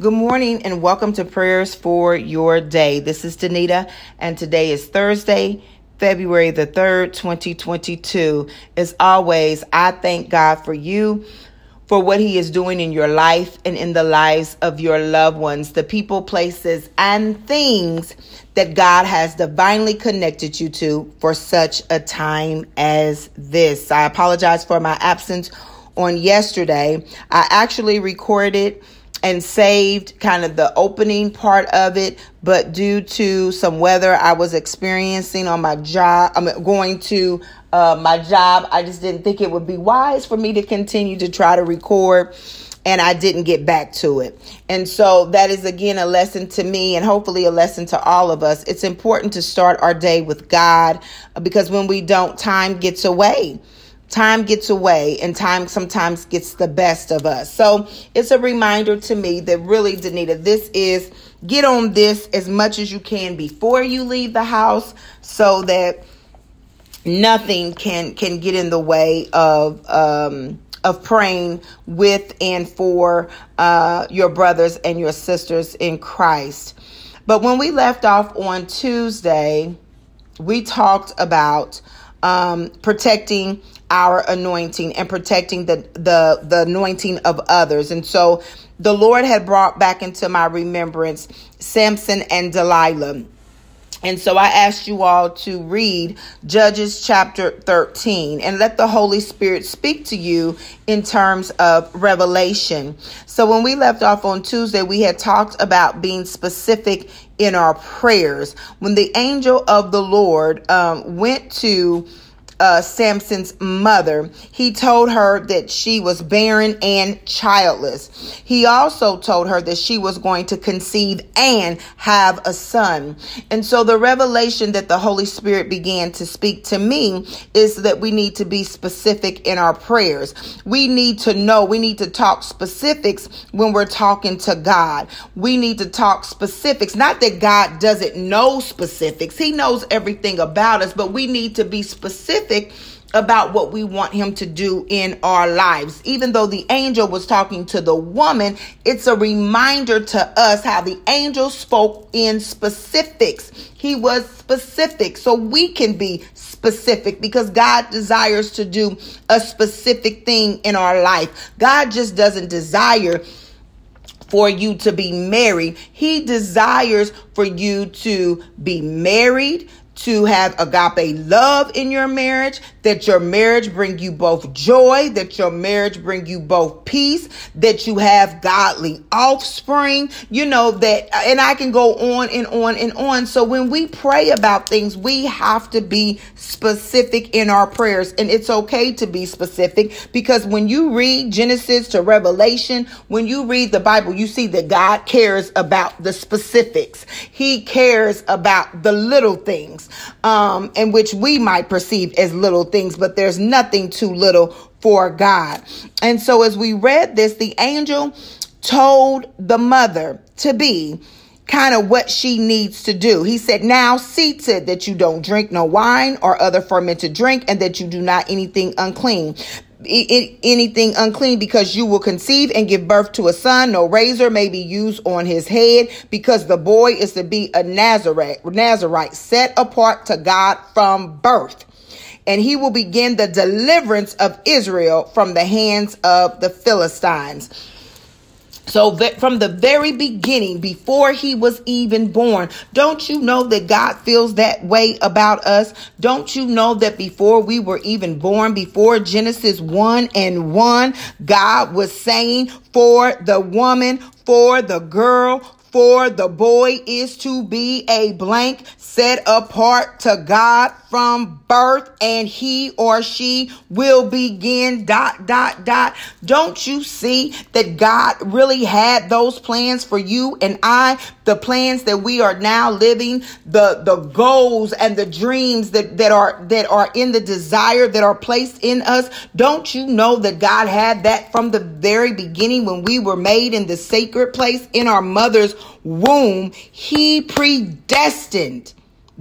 Good morning and welcome to Prayers for Your Day. This is Danita, and today is Thursday, February the 3rd, 2022. As always, I thank God for you for what He is doing in your life and in the lives of your loved ones, the people, places, and things that God has divinely connected you to for such a time as this. I apologize for my absence on yesterday. I actually recorded and saved kind of the opening part of it, but due to some weather I was experiencing on my job, I'm going to uh, my job, I just didn't think it would be wise for me to continue to try to record and I didn't get back to it. And so that is again a lesson to me and hopefully a lesson to all of us. It's important to start our day with God because when we don't, time gets away. Time gets away and time sometimes gets the best of us. So it's a reminder to me that really, Danita, this is get on this as much as you can before you leave the house so that nothing can can get in the way of um of praying with and for uh, your brothers and your sisters in Christ. But when we left off on Tuesday, we talked about um, protecting our anointing and protecting the, the the anointing of others. And so the Lord had brought back into my remembrance Samson and Delilah. And so I asked you all to read Judges chapter 13 and let the Holy Spirit speak to you in terms of revelation. So when we left off on Tuesday, we had talked about being specific in our prayers. When the angel of the Lord um, went to uh, Samson's mother. He told her that she was barren and childless. He also told her that she was going to conceive and have a son. And so the revelation that the Holy Spirit began to speak to me is that we need to be specific in our prayers. We need to know, we need to talk specifics when we're talking to God. We need to talk specifics. Not that God doesn't know specifics, He knows everything about us, but we need to be specific specific about what we want him to do in our lives. Even though the angel was talking to the woman, it's a reminder to us how the angel spoke in specifics. He was specific, so we can be specific because God desires to do a specific thing in our life. God just doesn't desire for you to be married. He desires for you to be married, to have agape love in your marriage, that your marriage bring you both joy, that your marriage bring you both peace, that you have godly offspring, you know that and I can go on and on and on. So when we pray about things, we have to be specific in our prayers and it's okay to be specific because when you read Genesis to Revelation, when you read the Bible, you see that God cares about the specifics. He cares about the little things things, um, and which we might perceive as little things, but there's nothing too little for God. And so as we read this, the angel told the mother to be kind of what she needs to do. He said, Now see to it that you don't drink no wine or other fermented drink, and that you do not anything unclean anything unclean because you will conceive and give birth to a son. No razor may be used on his head because the boy is to be a Nazarite, Nazarite set apart to God from birth. And he will begin the deliverance of Israel from the hands of the Philistines. So from the very beginning, before he was even born, don't you know that God feels that way about us? Don't you know that before we were even born, before Genesis 1 and 1, God was saying for the woman, for the girl, for the boy is to be a blank set apart to God from birth and he or she will begin dot dot dot. Don't you see that God really had those plans for you and I the plans that we are now living the the goals and the dreams that that are that are in the desire that are placed in us don't you know that God had that from the very beginning when we were made in the sacred place in our mother's womb? He predestined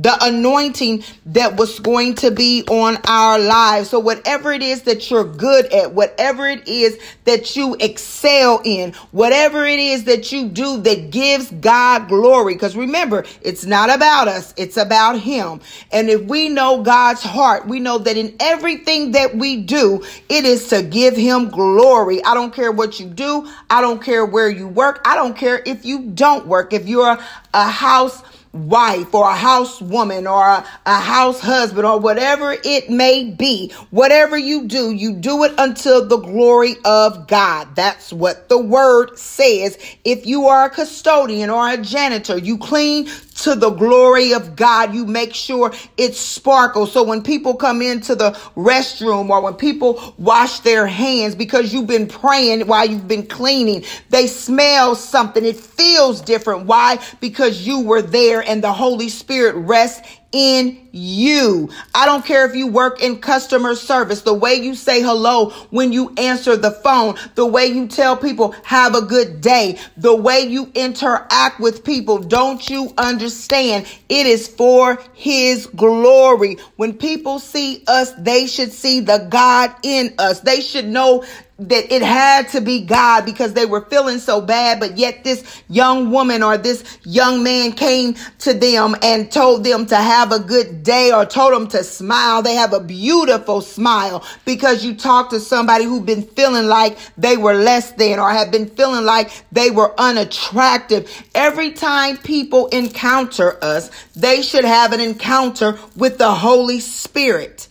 the anointing that was going to be on our lives. So whatever it is that you're good at, whatever it is that you excel in, whatever it is that you do that gives God glory. Because remember, it's not about us. It's about him. And if we know God's heart, we know that in everything that we do, it is to give him glory. I don't care what you do. I don't care where you work. I don't care if you don't work. If you're a house wife or a housewoman or a, a, house husband or whatever it may be, whatever you do, you do it until the glory of God. That's what the word says. If you are a custodian or a janitor, you clean to the glory of God. You make sure it sparkles. So when people come into the restroom or when people wash their hands because you've been praying while you've been cleaning, they smell something. It feels different. Why? Because you were there and the Holy Spirit rests in you. I don't care if you work in customer service, the way you say hello when you answer the phone, the way you tell people have a good day, the way you interact with people. Don't you understand? It is for his glory. When people see us, they should see the God in us. They should know that it had to be God because they were feeling so bad, but yet this young woman or this young man came to them and told them to have a good day or told them to smile. They have a beautiful smile because you talk to somebody who's been feeling like they were less than or have been feeling like they were unattractive. Every time people encounter us, they should have an encounter with the Holy Spirit.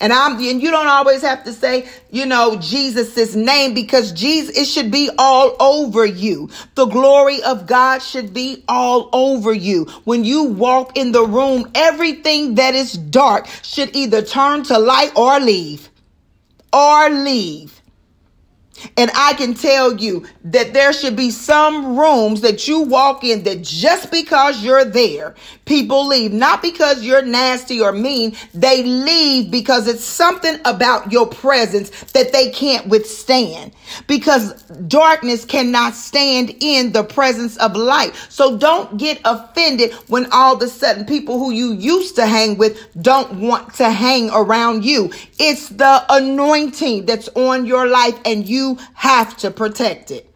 And I'm and you don't always have to say, you know, Jesus's name because Jesus it should be all over you. The glory of God should be all over you. When you walk in the room, everything that is dark should either turn to light or leave. Or leave. And I can tell you that there should be some rooms that you walk in that just because you're there, people leave. Not because you're nasty or mean. They leave because it's something about your presence that they can't withstand. Because darkness cannot stand in the presence of light. So don't get offended when all of a sudden people who you used to hang with don't want to hang around you. It's the anointing that's on your life and you have to protect it.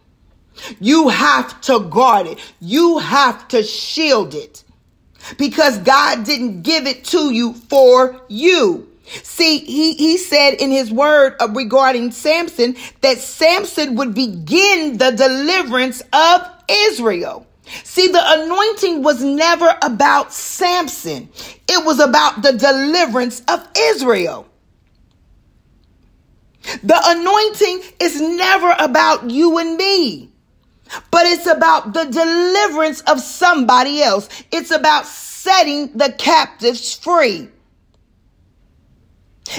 You have to guard it. You have to shield it because God didn't give it to you for you. See, he, he said in his word regarding Samson that Samson would begin the deliverance of Israel. See, the anointing was never about Samson. It was about the deliverance of Israel. The anointing is never about you and me, but it's about the deliverance of somebody else. It's about setting the captives free.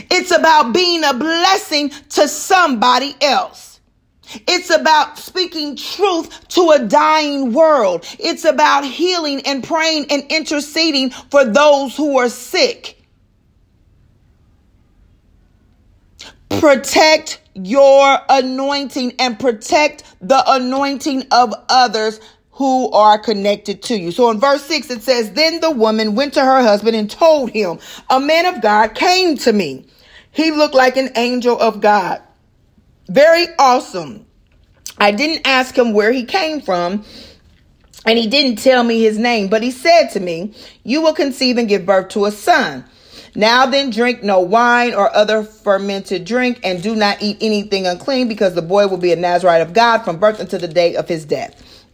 It's about being a blessing to somebody else. It's about speaking truth to a dying world. It's about healing and praying and interceding for those who are sick. Protect your anointing and protect the anointing of others who are connected to you. So in verse 6 it says, Then the woman went to her husband and told him, A man of God came to me. He looked like an angel of God. Very awesome. I didn't ask him where he came from, and he didn't tell me his name, but he said to me, You will conceive and give birth to a son. Now then, drink no wine or other fermented drink, and do not eat anything unclean, because the boy will be a Nazarite of God from birth until the day of his death.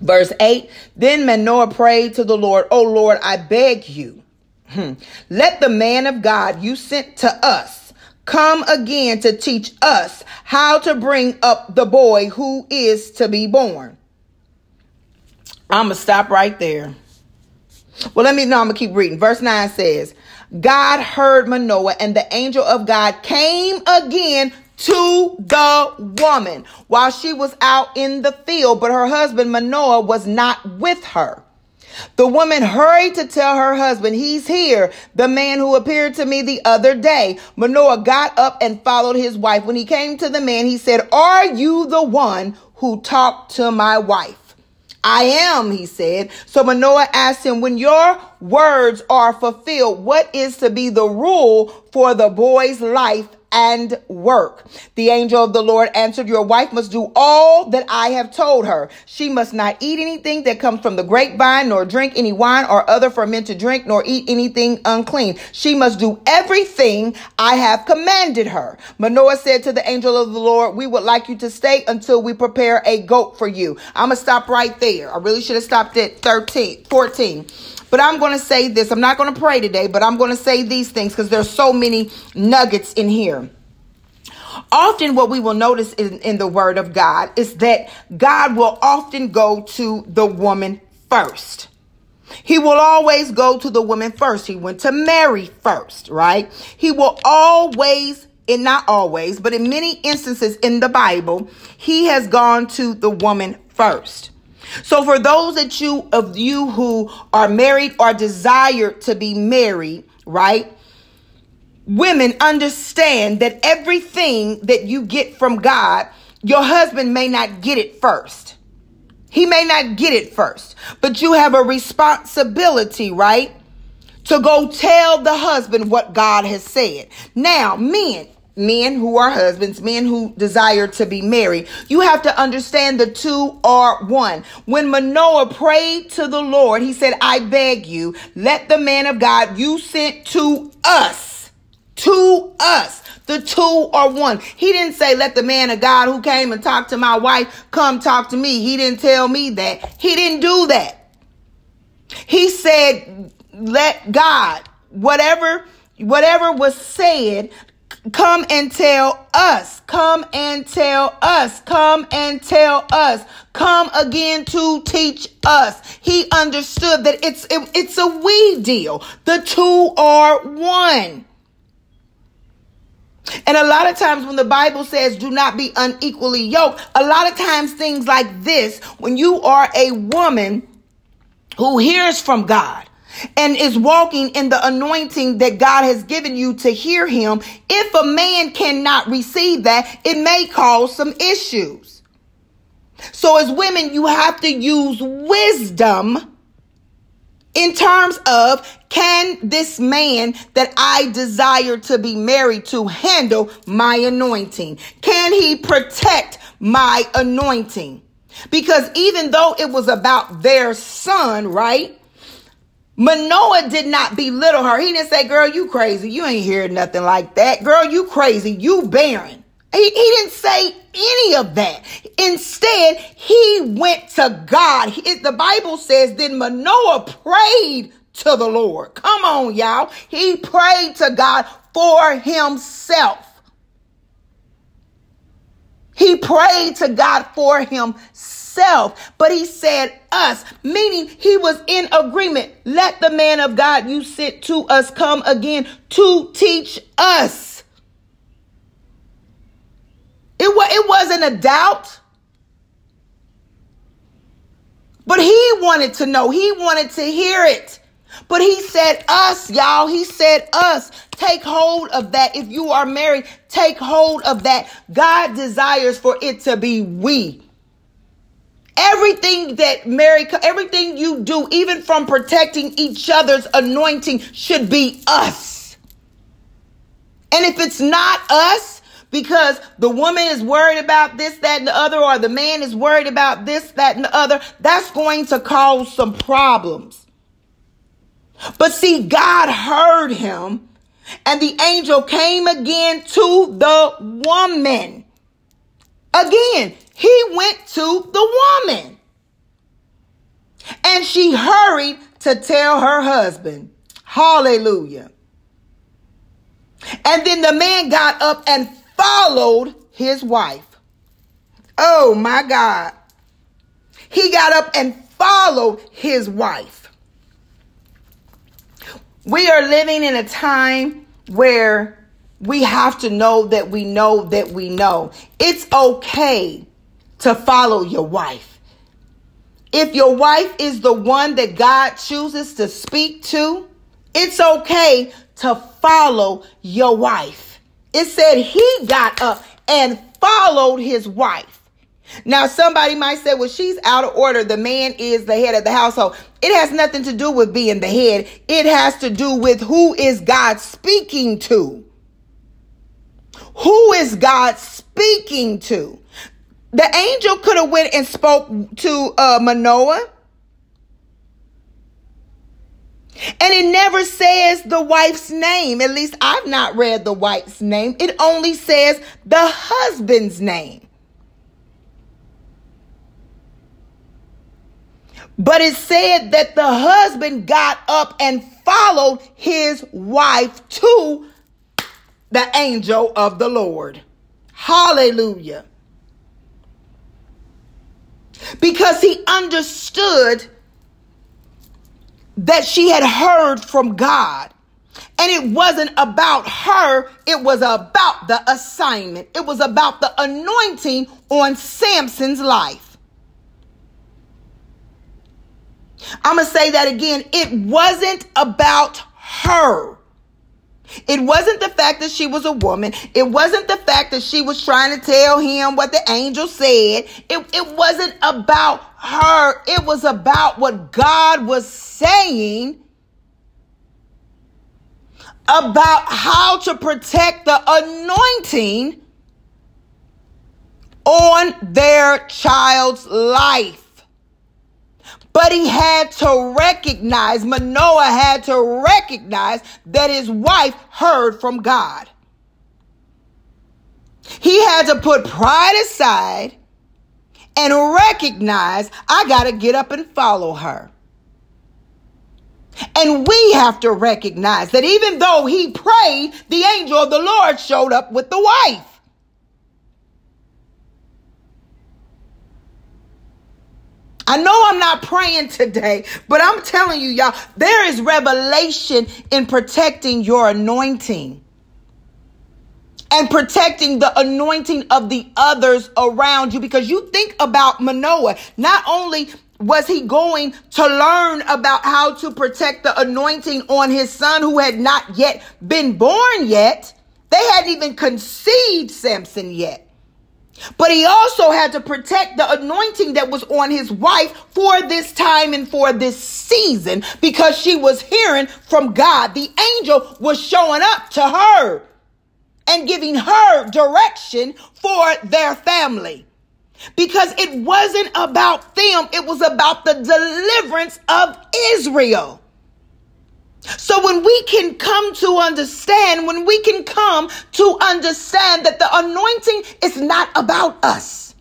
Verse 8 Then Manoah prayed to the Lord, O Lord, I beg you, hmm, let the man of God you sent to us come again to teach us how to bring up the boy who is to be born. I'm going to stop right there. Well, let me know. I'm going to keep reading. Verse 9 says, God heard Manoah, and the angel of God came again to the woman while she was out in the field, but her husband Manoah was not with her. The woman hurried to tell her husband, He's here, the man who appeared to me the other day. Manoah got up and followed his wife. When he came to the man, he said, Are you the one who talked to my wife? I am, he said. So Manoah asked him, when your words are fulfilled, what is to be the rule for the boy's life and work. The angel of the Lord answered, Your wife must do all that I have told her. She must not eat anything that comes from the grapevine, nor drink any wine or other fermented drink, nor eat anything unclean. She must do everything I have commanded her. Manoah said to the angel of the Lord, We would like you to stay until we prepare a goat for you. I'm going to stop right there. I really should have stopped at 13, 14. But I'm going to say this. I'm not going to pray today, but I'm going to say these things because there's so many nuggets in here. Often, what we will notice in, in the Word of God is that God will often go to the woman first. He will always go to the woman first. He went to Mary first, right? He will always, and not always, but in many instances in the Bible, he has gone to the woman first. So for those that you of you who are married or desire to be married, right? Women understand that everything that you get from God, your husband may not get it first. He may not get it first, but you have a responsibility, right? To go tell the husband what God has said. Now, men, men who are husbands, men who desire to be married, you have to understand the two are one. When Manoah prayed to the Lord, he said, I beg you, let the man of God you sent to us, to us. The two are one. He didn't say, let the man of God who came and talked to my wife come talk to me. He didn't tell me that. He didn't do that. He said, let God, whatever, whatever was said, Come and tell us. Come and tell us. Come and tell us. Come again to teach us. He understood that it's it, it's a we deal. The two are one. And a lot of times when the Bible says do not be unequally yoked, a lot of times things like this, when you are a woman who hears from God, and is walking in the anointing that God has given you to hear him, if a man cannot receive that, it may cause some issues. So as women, you have to use wisdom in terms of can this man that I desire to be married to handle my anointing? Can he protect my anointing? Because even though it was about their son, right? Manoah did not belittle her. He didn't say, girl, you crazy. You ain't hear nothing like that. Girl, you crazy. You barren. He, he didn't say any of that. Instead, he went to God. He, the Bible says, then Manoah prayed to the Lord. Come on, y'all. He prayed to God for himself. He prayed to God for himself, but he said us, meaning he was in agreement. Let the man of God you sent to us come again to teach us. It, wa- it wasn't a doubt. But he wanted to know. He wanted to hear it. But he said us, y'all. He said us. Take hold of that. If you are married, take hold of that. God desires for it to be we. Everything that Mary, everything you do, even from protecting each other's anointing, should be us. And if it's not us, because the woman is worried about this, that, and the other, or the man is worried about this, that, and the other, that's going to cause some problems. But see, God heard him, and the angel came again to the woman. Again, he went to the woman. And she hurried to tell her husband. Hallelujah. And then the man got up and followed his wife. Oh my God. He got up and followed his wife. We are living in a time where we have to know that we know that we know. It's okay to follow your wife. If your wife is the one that God chooses to speak to, it's okay to follow your wife. It said he got up and followed his wife. Now, somebody might say, well, she's out of order. The man is the head of the household. It has nothing to do with being the head. It has to do with who is God speaking to. Who is God speaking to? The angel could have went and spoke to uh, Manoah. And it never says the wife's name. At least I've not read the wife's name. It only says the husband's name. But it said that the husband got up and followed his wife to the angel of the Lord. Hallelujah. Because he understood that she had heard from God. And it wasn't about her, it was about the assignment. It was about the anointing on Samson's life. I'm going to say that again. It wasn't about her. It wasn't the fact that she was a woman. It wasn't the fact that she was trying to tell him what the angel said. It, it wasn't about her. It was about what God was saying about how to protect the anointing on their child's life. But he had to recognize, Manoah had to recognize that his wife heard from God. He had to put pride aside and recognize, I got to get up and follow her. And we have to recognize that even though he prayed, the angel of the Lord showed up with the wife. I know I'm not praying today, but I'm telling you, y'all, there is revelation in protecting your anointing and protecting the anointing of the others around you because you think about Manoah. Not only was he going to learn about how to protect the anointing on his son who had not yet been born yet, they hadn't even conceived Samson yet. But he also had to protect the anointing that was on his wife for this time and for this season because she was hearing from God. The angel was showing up to her and giving her direction for their family. Because it wasn't about them, it was about the deliverance of Israel. So when we can come to understand, when we can come to understand that the anointing is not about us.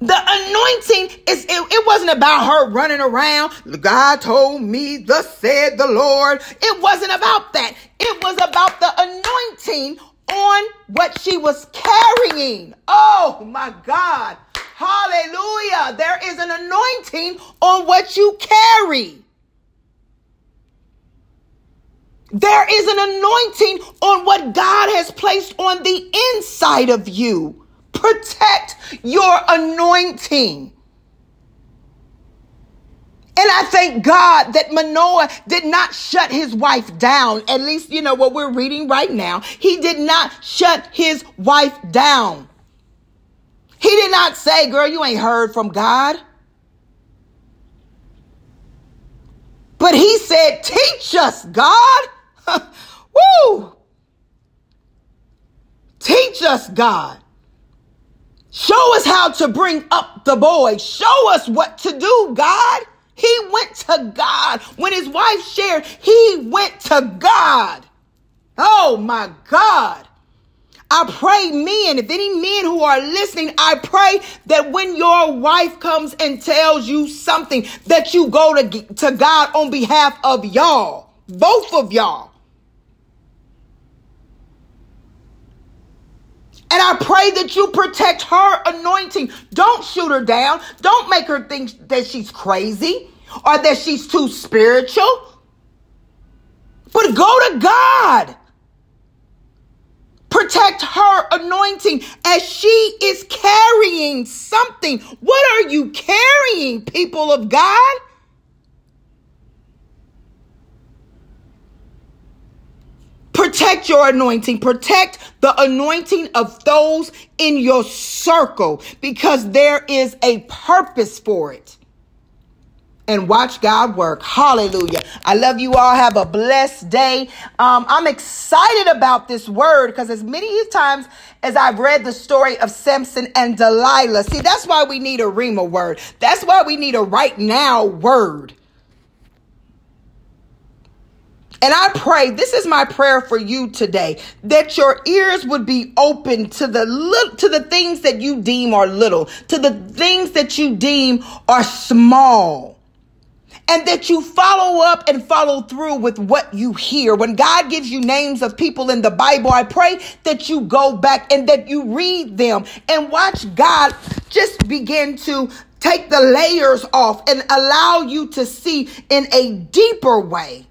The anointing is, it, it, wasn't about her running around. God told me, thus said the Lord. It wasn't about that. It was about the anointing on what she was carrying. Oh my God. Hallelujah. There is an anointing on what you carry. There is an anointing on what God has placed on the inside of you. Protect your anointing. And I thank God that Manoah did not shut his wife down. At least, you know, what we're reading right now. He did not shut his wife down. He did not say, girl, you ain't heard from God. But he said, teach us, God. Woo! Teach us, God. Show us how to bring up the boy. Show us what to do, God. He went to God. When his wife shared, he went to God. Oh my God. I pray, men, if any men who are listening, I pray that when your wife comes and tells you something, that you go to, to God on behalf of y'all, both of y'all. And I pray that you protect her anointing. Don't shoot her down. Don't make her think that she's crazy or that she's too spiritual. But go to God. Protect her anointing as she is carrying something. What are you carrying, people of God? Protect your anointing. Protect the anointing of those in your circle because there is a purpose for it. And watch God work. Hallelujah. I love you all. Have a blessed day. Um, I'm excited about this word because as many times as I've read the story of Samson and Delilah, see, that's why we need a Rhema word. That's why we need a right now word. And I pray, this is my prayer for you today, that your ears would be open to the little, to the things that you deem are little, to the things that you deem are small. And that you follow up and follow through with what you hear. When God gives you names of people in the Bible, I pray that you go back and that you read them and watch God just begin to take the layers off and allow you to see in a deeper way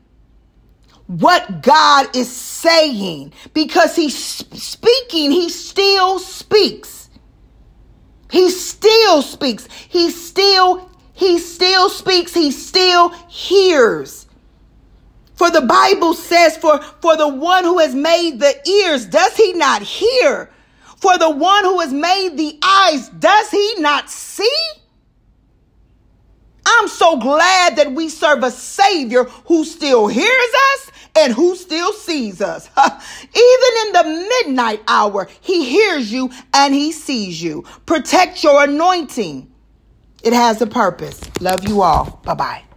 what God is saying because he's speaking, he still speaks. He still speaks. He still he still speaks. He still hears. For the Bible says for for the one who has made the ears, does he not hear? For the one who has made the eyes, does he not see? I'm so glad that we serve a Savior who still hears us and who still sees us. Even in the midnight hour, He hears you and He sees you. Protect your anointing, it has a purpose. Love you all. Bye bye.